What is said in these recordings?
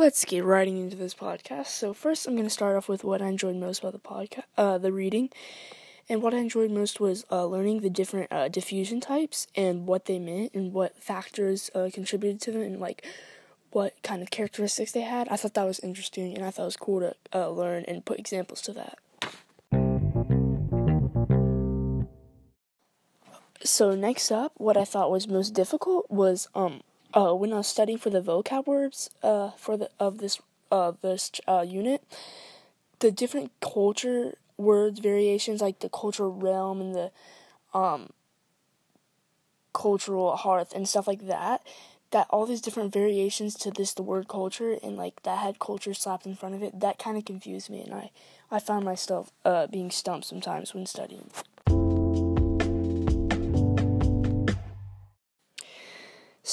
let's get right into this podcast. So first, I'm going to start off with what I enjoyed most about the podcast, uh, the reading, and what I enjoyed most was uh, learning the different uh, diffusion types and what they meant and what factors uh, contributed to them and like what kind of characteristics they had. I thought that was interesting and I thought it was cool to uh, learn and put examples to that. So next up, what I thought was most difficult was um uh, when I was studying for the vocab words uh, for the of this uh, this uh, unit, the different culture words variations like the cultural realm and the um, cultural hearth and stuff like that. That all these different variations to this the word culture and like that had culture slapped in front of it. That kind of confused me, and I I found myself uh, being stumped sometimes when studying.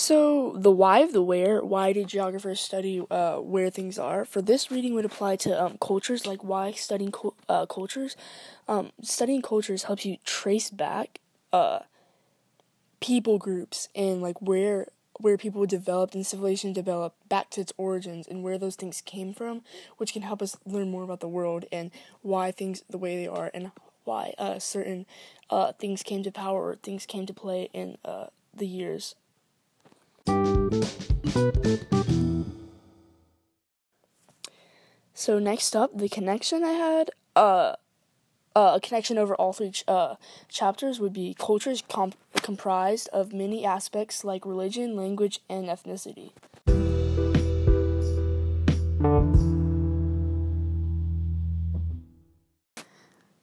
So, the why of the where, why do geographers study uh, where things are? For this reading would apply to um, cultures, like why studying uh, cultures. Um, studying cultures helps you trace back uh, people groups and like where where people developed and civilization developed back to its origins and where those things came from, which can help us learn more about the world and why things the way they are and why uh, certain uh, things came to power or things came to play in uh, the years so next up, the connection I had, uh, uh, a connection over all three ch- uh, chapters would be cultures comp- comprised of many aspects like religion, language, and ethnicity.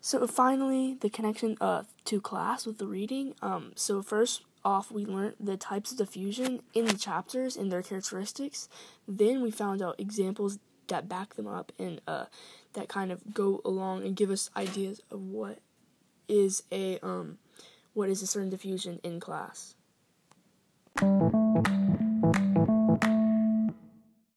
So finally, the connection uh, to class with the reading. Um, so first, off, we learned the types of diffusion in the chapters and their characteristics. Then we found out examples that back them up and uh, that kind of go along and give us ideas of what is a um, what is a certain diffusion in class.